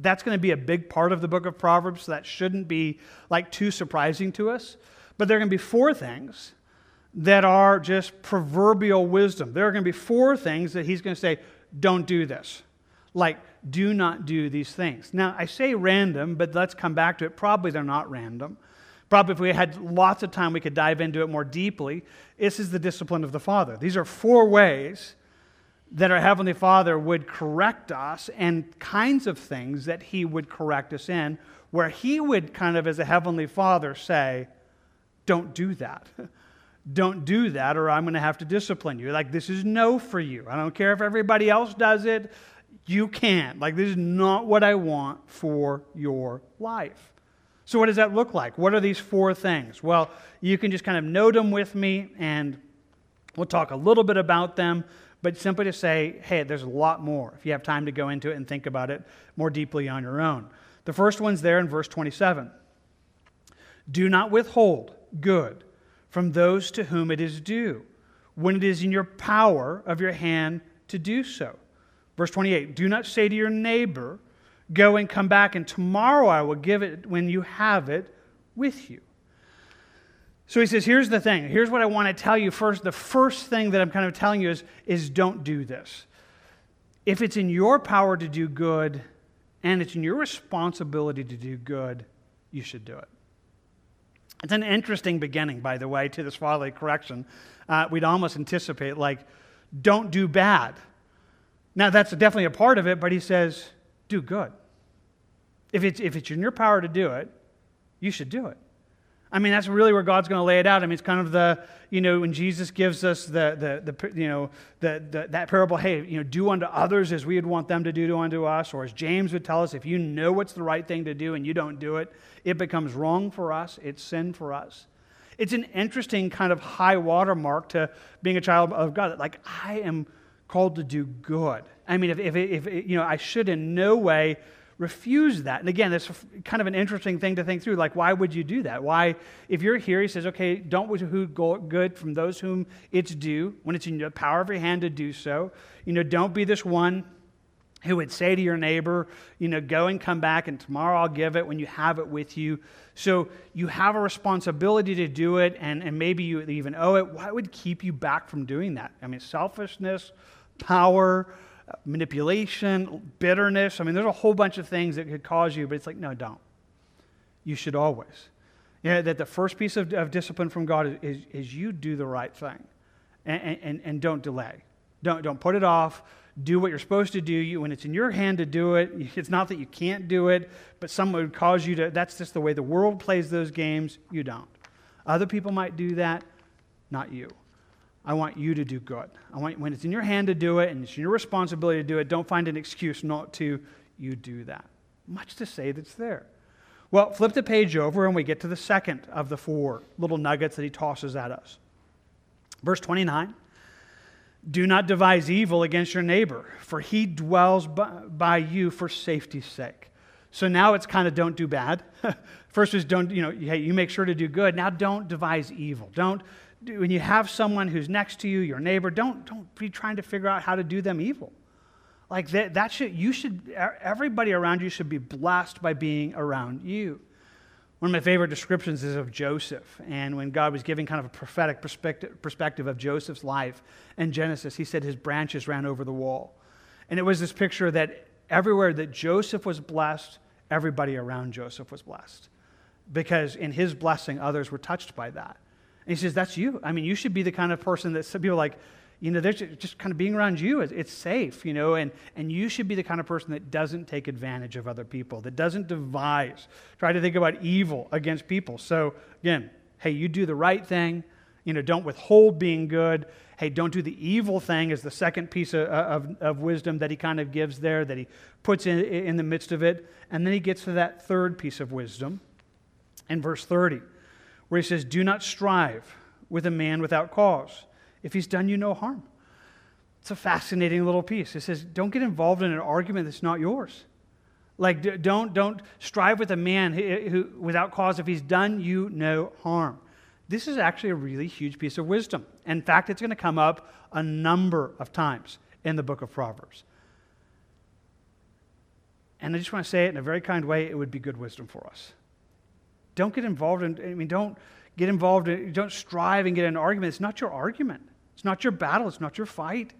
That's going to be a big part of the book of Proverbs, so that shouldn't be like too surprising to us. But there are going to be four things that are just proverbial wisdom. There are going to be four things that he's going to say, don't do this. Like, do not do these things. Now, I say random, but let's come back to it. Probably they're not random. Probably if we had lots of time, we could dive into it more deeply. This is the discipline of the Father. These are four ways that our Heavenly Father would correct us and kinds of things that He would correct us in, where He would kind of, as a Heavenly Father, say, Don't do that. Don't do that, or I'm going to have to discipline you. Like, this is no for you. I don't care if everybody else does it. You can't. Like, this is not what I want for your life. So, what does that look like? What are these four things? Well, you can just kind of note them with me, and we'll talk a little bit about them, but simply to say, hey, there's a lot more if you have time to go into it and think about it more deeply on your own. The first one's there in verse 27 Do not withhold good from those to whom it is due, when it is in your power of your hand to do so. Verse 28 Do not say to your neighbor, Go and come back, and tomorrow I will give it when you have it with you. So he says, Here's the thing. Here's what I want to tell you first. The first thing that I'm kind of telling you is, is don't do this. If it's in your power to do good and it's in your responsibility to do good, you should do it. It's an interesting beginning, by the way, to this fatherly correction. Uh, we'd almost anticipate, like, don't do bad. Now, that's definitely a part of it, but he says, do good. If it's, if it's in your power to do it, you should do it. I mean, that's really where God's going to lay it out. I mean, it's kind of the, you know, when Jesus gives us the, the, the you know, the, the, that parable, hey, you know, do unto others as we would want them to do unto us, or as James would tell us, if you know what's the right thing to do and you don't do it, it becomes wrong for us, it's sin for us. It's an interesting kind of high watermark to being a child of God. Like, I am called to do good. I mean, if, if, if, you know, I should in no way refuse that. And again, that's kind of an interesting thing to think through. Like, why would you do that? Why, if you're here, he says, okay, don't withhold good from those whom it's due when it's in the power of your hand to do so. You know, don't be this one who would say to your neighbor, you know, go and come back and tomorrow I'll give it when you have it with you. So you have a responsibility to do it and, and maybe you even owe it. What would keep you back from doing that? I mean, selfishness, power, manipulation, bitterness. I mean, there's a whole bunch of things that could cause you, but it's like, no, don't. You should always. Yeah, that the first piece of, of discipline from God is, is, is, you do the right thing and, and, and don't delay. Don't, don't put it off. Do what you're supposed to do. You, when it's in your hand to do it, it's not that you can't do it, but someone would cause you to. That's just the way the world plays those games. You don't. Other people might do that, not you. I want you to do good. I want when it's in your hand to do it and it's your responsibility to do it, don't find an excuse not to. You do that. Much to say that's there. Well, flip the page over and we get to the second of the four little nuggets that he tosses at us. Verse 29 Do not devise evil against your neighbor, for he dwells by you for safety's sake. So now it's kind of don't do bad. First was don't, you know, hey, you make sure to do good. Now don't devise evil. Don't, when you have someone who's next to you, your neighbor, don't, don't be trying to figure out how to do them evil. Like that, that should, you should, everybody around you should be blessed by being around you. One of my favorite descriptions is of Joseph. And when God was giving kind of a prophetic perspective, perspective of Joseph's life in Genesis, he said his branches ran over the wall. And it was this picture that everywhere that Joseph was blessed, everybody around Joseph was blessed. Because in his blessing, others were touched by that. And he says, That's you. I mean, you should be the kind of person that some people are like, you know, they're just kind of being around you. It's safe, you know, and, and you should be the kind of person that doesn't take advantage of other people, that doesn't devise, try to think about evil against people. So, again, hey, you do the right thing, you know, don't withhold being good. Hey, don't do the evil thing, is the second piece of, of, of wisdom that he kind of gives there, that he puts in, in the midst of it. And then he gets to that third piece of wisdom in verse 30, where he says, Do not strive with a man without cause if he's done you no harm. It's a fascinating little piece. It says, don't get involved in an argument that's not yours. Like, don't, don't strive with a man who, without cause if he's done you no harm. This is actually a really huge piece of wisdom. In fact, it's going to come up a number of times in the book of Proverbs. And I just want to say it in a very kind way, it would be good wisdom for us. Don't get involved in, I mean, don't get involved in, don't strive and get in an argument. It's not your argument. It's not your battle. It's not your fight.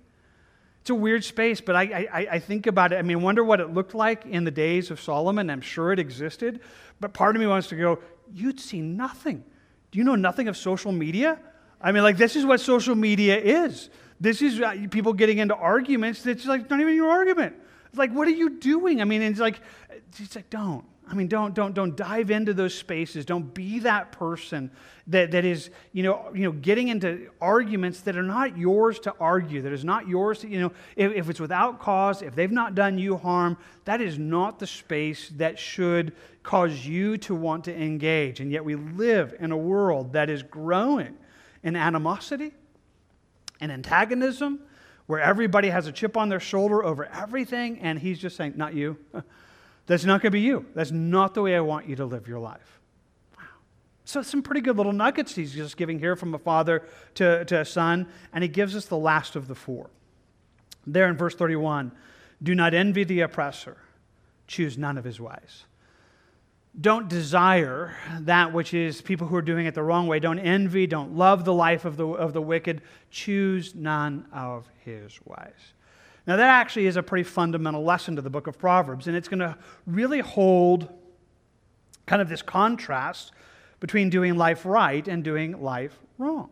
It's a weird space, but I, I, I think about it. I mean, wonder what it looked like in the days of Solomon. I'm sure it existed. But part of me wants to go, you'd see nothing. Do you know nothing of social media? I mean, like, this is what social media is. This is uh, people getting into arguments that's like not even your argument. It's like, what are you doing? I mean, it's like, it's like, don't. I mean, don't, don't, don't dive into those spaces. Don't be that person that, that is, you know, you know, getting into arguments that are not yours to argue, that is not yours to, you know, if, if it's without cause, if they've not done you harm, that is not the space that should cause you to want to engage. And yet we live in a world that is growing in animosity and antagonism, where everybody has a chip on their shoulder over everything, and he's just saying, not you. That's not going to be you. That's not the way I want you to live your life. Wow. So, some pretty good little nuggets he's just giving here from a father to, to a son, and he gives us the last of the four. There in verse 31 do not envy the oppressor, choose none of his ways. Don't desire that which is people who are doing it the wrong way. Don't envy, don't love the life of the, of the wicked. Choose none of his ways. Now, that actually is a pretty fundamental lesson to the book of Proverbs, and it's going to really hold kind of this contrast between doing life right and doing life wrong.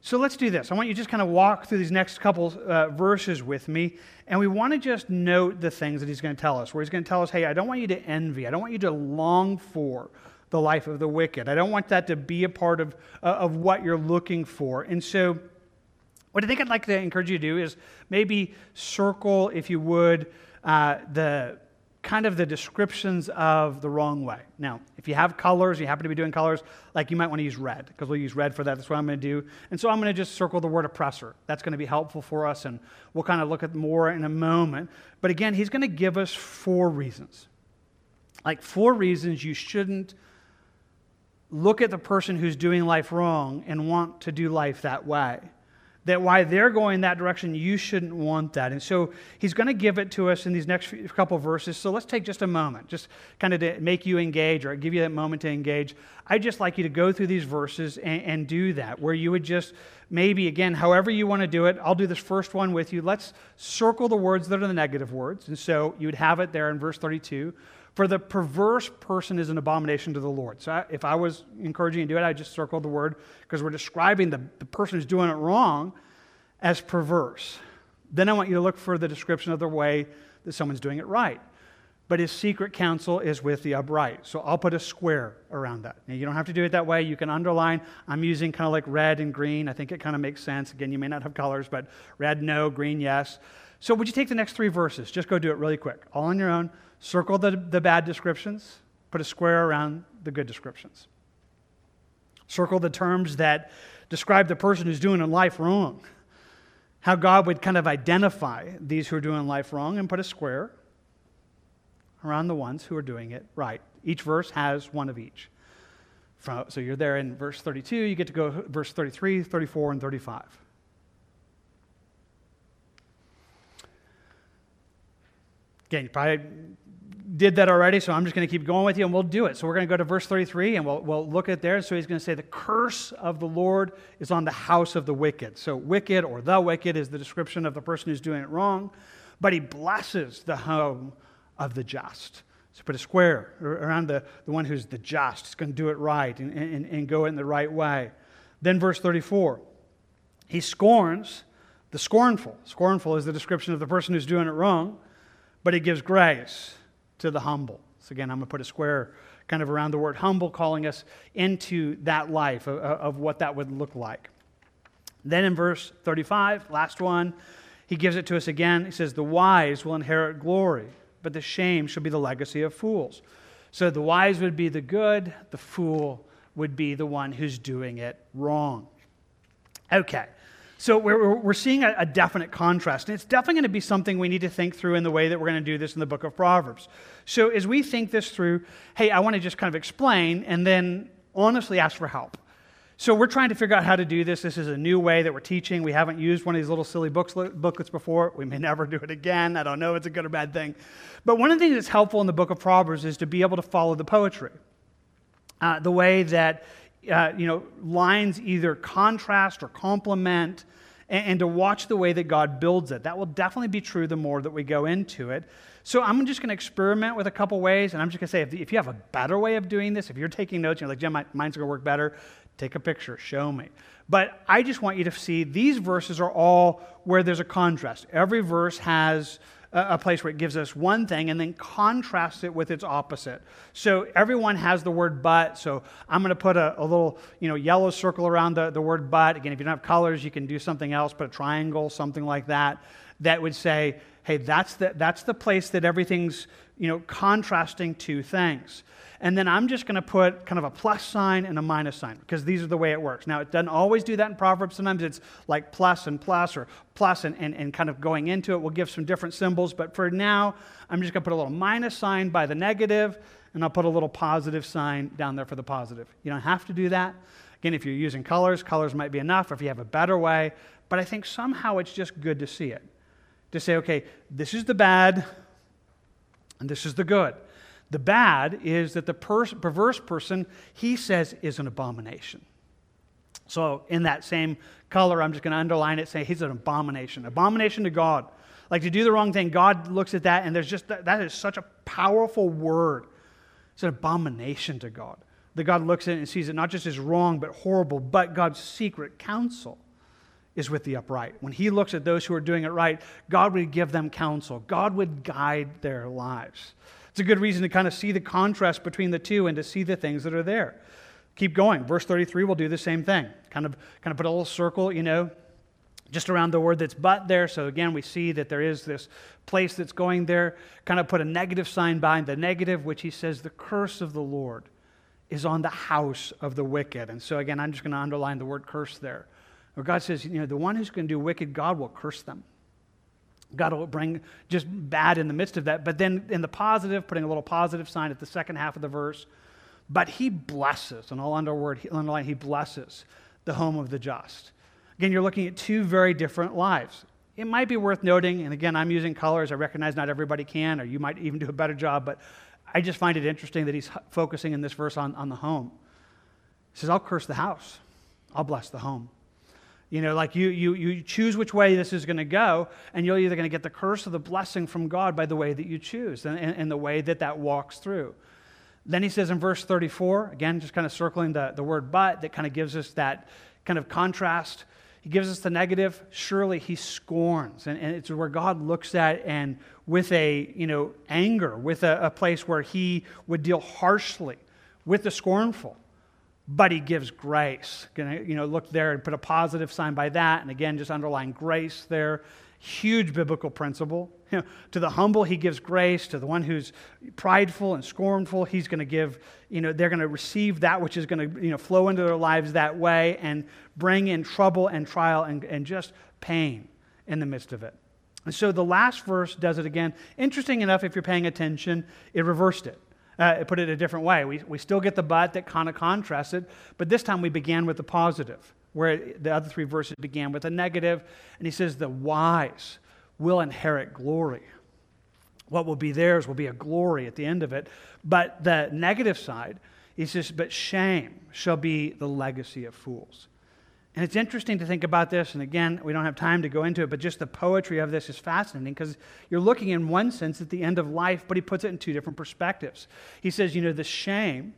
So let's do this. I want you to just kind of walk through these next couple uh, verses with me, and we want to just note the things that he's going to tell us. Where he's going to tell us, hey, I don't want you to envy, I don't want you to long for the life of the wicked. I don't want that to be a part of, uh, of what you're looking for. And so what I think I'd like to encourage you to do is maybe circle, if you would, uh, the kind of the descriptions of the wrong way. Now, if you have colors, you happen to be doing colors, like you might want to use red, because we'll use red for that. That's what I'm going to do. And so I'm going to just circle the word oppressor. That's going to be helpful for us, and we'll kind of look at more in a moment. But again, he's going to give us four reasons. Like four reasons you shouldn't look at the person who's doing life wrong and want to do life that way that why they're going that direction, you shouldn't want that. And so he's going to give it to us in these next couple verses. So let's take just a moment, just kind of to make you engage or give you that moment to engage. I'd just like you to go through these verses and, and do that, where you would just maybe, again, however you want to do it. I'll do this first one with you. Let's circle the words that are the negative words. And so you would have it there in verse 32. For the perverse person is an abomination to the Lord. So if I was encouraging you to do it, I'd just circle the word because we're describing the, the person who's doing it wrong. as perverse. Then I want you to look for the description of the way that someone's doing it right. But his secret counsel is with the upright. So I'll put a square around that. Now, you don't have to do it that way. You can underline. I'm using kind of like red and green. I think it kind of makes sense. Again, you may not have colors, but red, no, green, yes. So would you take the next three verses? Just go do it really quick. All on your own. Circle the, the bad descriptions, put a square around the good descriptions. Circle the terms that describe the person who's doing life wrong. How God would kind of identify these who are doing life wrong and put a square around the ones who are doing it right. Each verse has one of each. So you're there in verse 32, you get to go verse 33, 34, and 35. Again, you probably did that already, so I'm just going to keep going with you and we'll do it. So we're going to go to verse 33 and we'll, we'll look at there. So he's going to say, The curse of the Lord is on the house of the wicked. So, wicked or the wicked is the description of the person who's doing it wrong, but he blesses the home of the just. So put a square around the, the one who's the just. He's going to do it right and, and, and go in the right way. Then, verse 34 he scorns the scornful. Scornful is the description of the person who's doing it wrong but he gives grace to the humble. So, again, I'm going to put a square kind of around the word humble, calling us into that life of, of what that would look like. Then in verse 35, last one, he gives it to us again. He says, The wise will inherit glory, but the shame shall be the legacy of fools. So the wise would be the good, the fool would be the one who's doing it wrong. Okay, so we're, we're seeing a, a definite contrast. And it's definitely going to be something we need to think through in the way that we're going to do this in the book of Proverbs. So as we think this through, hey, I want to just kind of explain and then honestly ask for help. So we're trying to figure out how to do this. This is a new way that we're teaching. We haven't used one of these little silly books, booklets before. We may never do it again. I don't know if it's a good or bad thing. But one of the things that's helpful in the book of Proverbs is to be able to follow the poetry. Uh, the way that uh, you know, lines either contrast or complement, and, and to watch the way that God builds it. That will definitely be true the more that we go into it. So I'm just going to experiment with a couple ways, and I'm just going to say if, if, you have a better way of doing this, if you're taking notes, you're like, Jim, my, mine's going to work better, take a picture, show me. But I just want you to see these verses are all where there's a contrast. Every verse has a place where it gives us one thing and then contrasts it with its opposite. So everyone has the word but. So I'm going to put a, a, little you know, yellow circle around the, the word but. Again, if you don't have colors, you can do something else, put a triangle, something like that, that would say, hey, that's the, that's the place that everything's you know, contrasting two things. And then I'm just going to put kind of a plus sign and a minus sign because these are the way it works. Now, it doesn't always do that in Proverbs. Sometimes it's like plus and plus or plus and, and, and kind of going into it. We'll give some different symbols. But for now, I'm just going to put a little minus sign by the negative and I'll put a little positive sign down there for the positive. You don't have to do that. Again, if you're using colors, colors might be enough. If you have a better way, but I think somehow it's just good to see it. To say, okay, this is the bad and this is the good. The bad is that the pers- perverse person, he says, is an abomination. So, in that same color, I'm just going to underline it, say he's an abomination. Abomination to God. Like to do the wrong thing, God looks at that, and there's just that, that is such a powerful word. It's an abomination to God. That God looks at it and sees it not just as wrong, but horrible, but God's secret counsel is with the upright. When He looks at those who are doing it right, God would give them counsel, God would guide their lives. It's a good reason to kind of see the contrast between the two and to see the things that are there. Keep going. Verse 33 will do the same thing. Kind of, kind of put a little circle, you know, just around the word that's but there. So again, we see that there is this place that's going there. Kind of put a negative sign behind the negative, which he says, the curse of the Lord is on the house of the wicked. And so again, I'm just going to underline the word curse there. Where God says, you know, the one who's going to do wicked, God will curse them. God will bring just bad in the midst of that. But then in the positive, putting a little positive sign at the second half of the verse, but he blesses, and I'll underline, he blesses the home of the just. Again, you're looking at two very different lives. It might be worth noting, and again, I'm using colors. I recognize not everybody can, or you might even do a better job, but I just find it interesting that he's focusing in this verse on, on the home. He says, I'll curse the house, I'll bless the home. You know, like you, you, you choose which way this is going to go, and you're either going to get the curse or the blessing from God by the way that you choose and, and, and the way that that walks through. Then he says in verse 34, again, just kind of circling the, the word but, that kind of gives us that kind of contrast. He gives us the negative, surely he scorns. And, and it's where God looks at and with a, you know, anger, with a, a place where he would deal harshly with the scornful. But he gives grace. Gonna, you know, look there and put a positive sign by that. And again, just underline grace there. Huge biblical principle. You know, to the humble, he gives grace. To the one who's prideful and scornful, he's going to give, you know, they're going to receive that which is going to, you know, flow into their lives that way and bring in trouble and trial and, and just pain in the midst of it. And so the last verse does it again. Interesting enough, if you're paying attention, it reversed it. Uh, put it a different way. We, we still get the but that kind of contrasts it, but this time we began with the positive where the other three verses began with a negative, and he says, The wise will inherit glory. What will be theirs will be a glory at the end of it. But the negative side, he says, But shame shall be the legacy of fools. And it's interesting to think about this, and again, we don't have time to go into it, but just the poetry of this is fascinating because you're looking in one sense at the end of life, but he puts it in two different perspectives. He says, you know, the shame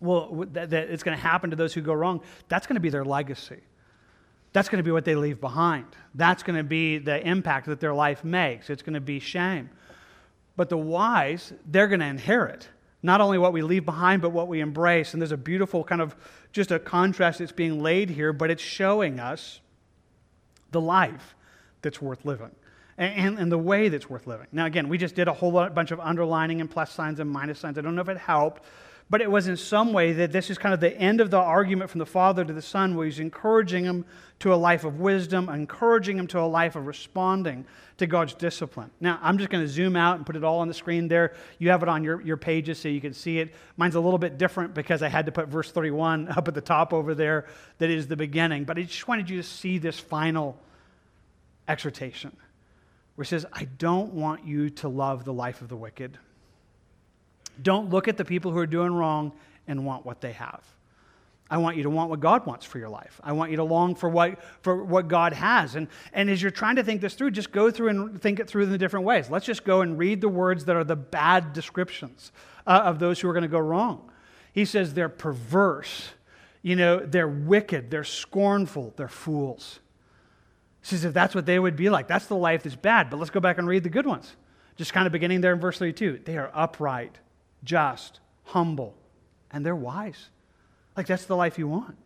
well, that, that it's going to happen to those who go wrong, that's going to be their legacy. That's going to be what they leave behind. That's going to be the impact that their life makes. It's going to be shame. But the wise, they're going to inherit not only what we leave behind, but what we embrace. And there's a beautiful kind of just a contrast that's being laid here, but it's showing us the life that's worth living and, and, the way that's worth living. Now, again, we just did a whole bunch of underlining and plus signs and minus signs. I don't know if it helped, but it was in some way that this is kind of the end of the argument from the Father to the Son, where he's encouraging him to a life of wisdom, encouraging him to a life of responding to God's discipline. Now, I'm just going to zoom out and put it all on the screen there. You have it on your, your pages so you can see it. Mine's a little bit different because I had to put verse 31 up at the top over there, that is the beginning. But I just wanted you to see this final exhortation where it says, I don't want you to love the life of the wicked. Don't look at the people who are doing wrong and want what they have. I want you to want what God wants for your life. I want you to long for what, for what God has. And, and as you're trying to think this through, just go through and think it through in the different ways. Let's just go and read the words that are the bad descriptions uh, of those who are going to go wrong. He says they're perverse, you know, they're wicked, they're scornful, they're fools. He says if that's what they would be like, that's the life that's bad. But let's go back and read the good ones. Just kind of beginning there in verse 32. They are upright just, humble, and they're wise. Like, that's the life you want.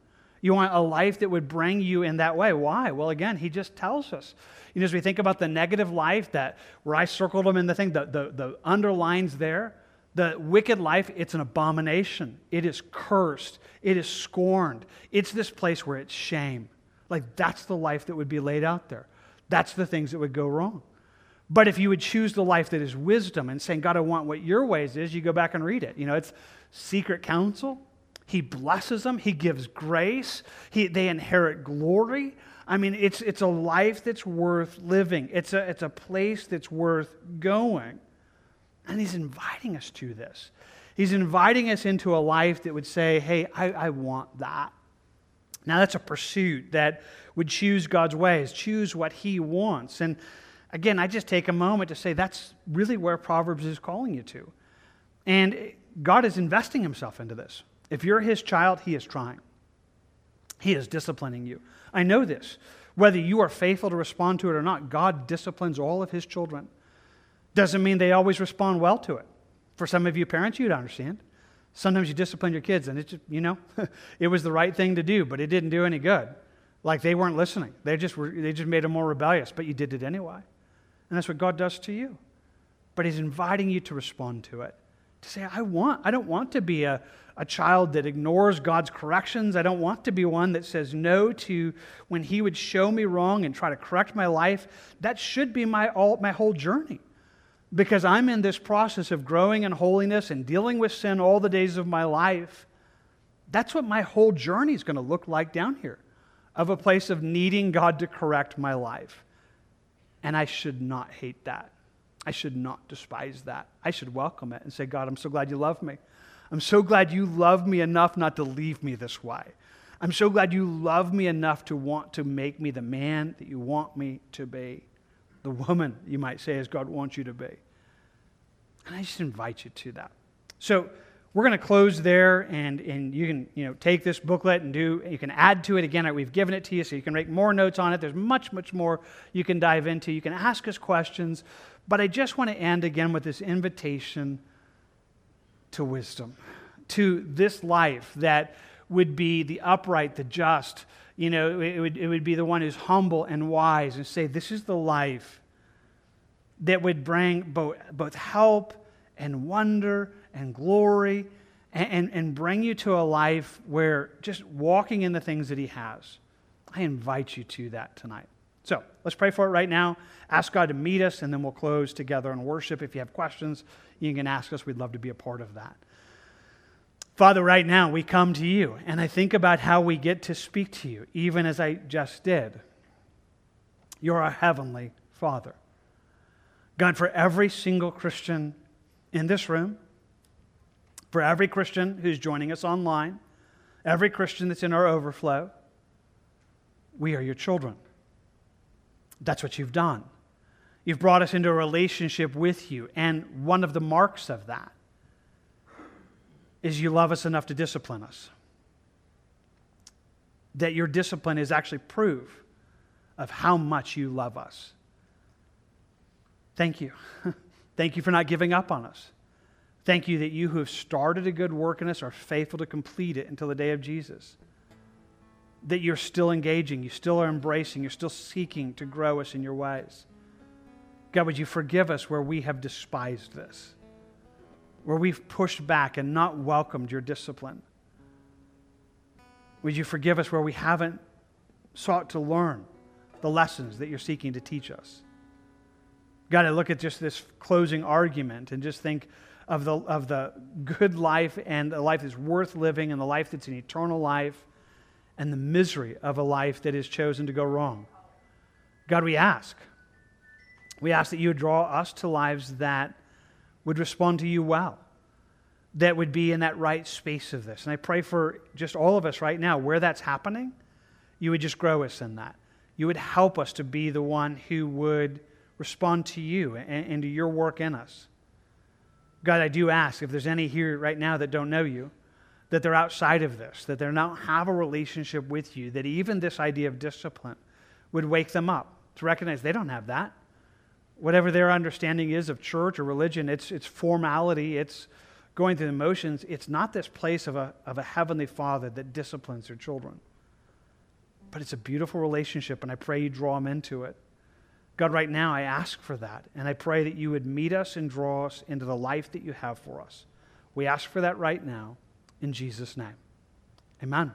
You want a life that would bring you in that way. Why? Well, again, he just tells us. You know, as we think about the negative life that where I circled them in the thing, the, the, the underlines there, the wicked life, it's an abomination. It is cursed. It is scorned. It's this place where it's shame. Like that's the life that would be laid out there. That's the things that would go wrong. But if you would choose the life that is wisdom and saying, God, I want what your ways is, you go back and read it. You know, it's secret counsel. He blesses them, He gives grace, he, they inherit glory. I mean, it's, it's a life that's worth living, it's a, it's a place that's worth going. And He's inviting us to this. He's inviting us into a life that would say, hey, I, I want that. Now, that's a pursuit that would choose God's ways, choose what He wants. And again, I just take a moment to say that's really where Proverbs is calling you to. And God is investing himself into this. If you're his child, he is trying. He is disciplining you. I know this. Whether you are faithful to respond to it or not, God disciplines all of his children. Doesn't mean they always respond well to it. For some of you parents, you'd understand. Sometimes you discipline your kids, and it's just, you know, it was the right thing to do, but it didn't do any good. Like they weren't listening. They just, were, they just made them more rebellious, but you did it anyway. And that's what God does to you. But He's inviting you to respond to it. To say, I want, I don't want to be a, a child that ignores God's corrections. I don't want to be one that says no to when He would show me wrong and try to correct my life. That should be my, all, my whole journey. Because I'm in this process of growing in holiness and dealing with sin all the days of my life. That's what my whole journey is going to look like down here of a place of needing God to correct my life. And I should not hate that. I should not despise that. I should welcome it and say, God, I'm so glad you love me. I'm so glad you love me enough not to leave me this way. I'm so glad you love me enough to want to make me the man that you want me to be, the woman, you might say, as God wants you to be. And I just invite you to that. So, we're going to close there, and, and you can you know, take this booklet and do, you can add to it. Again, we've given it to you so you can make more notes on it. There's much, much more you can dive into. You can ask us questions. But I just want to end again with this invitation to wisdom, to this life that would be the upright, the just. You know, it would, it would be the one who's humble and wise and say, This is the life that would bring both, both help and wonder and glory and, and, and bring you to a life where just walking in the things that He has. I invite you to that tonight. So let's pray for it right now. Ask God to meet us, and then we'll close together in worship. If you have questions, you can ask us. We'd love to be a part of that. Father, right now we come to you, and I think about how we get to speak to you, even as I just did. You're our heavenly Father. God, for every single Christian in this room, for every Christian who's joining us online, every Christian that's in our overflow, we are your children. That's what you've done. You've brought us into a relationship with you, and one of the marks of that is you love us enough to discipline us. That your discipline is actually proof of how much you love us. Thank you. Thank you for not giving up on us. Thank you that you who have started a good work in us are faithful to complete it until the day of Jesus. That you're still engaging, you still are embracing, you're still seeking to grow us in your ways. God, would you forgive us where we have despised this, where we've pushed back and not welcomed your discipline? Would you forgive us where we haven't sought to learn the lessons that you're seeking to teach us? God, I look at just this closing argument and just think of the, of the good life and the life that's worth living and the life that's an eternal life and the misery of a life that is chosen to go wrong. God, we ask. We ask that you would draw us to lives that would respond to you well, that would be in that right space of this. And I pray for just all of us right now, where that's happening, you would just grow us in that. You would help us to be the one who would respond to you and, and to your work in us. God, I do ask if there's any here right now that don't know you, that they're outside of this, that they don't have a relationship with you, that even this idea of discipline would wake them up to recognize they don't have that. Whatever their understanding is of church or religion, it's, it's formality, it's going through the motions. It's not this place of a, of a heavenly father that disciplines their children. But it's a beautiful relationship, and I pray you draw them into it. God, right now, I ask for that. And I pray that you would meet us and draw us into the life that you have for us. We ask for that right now in Jesus' name. Amen.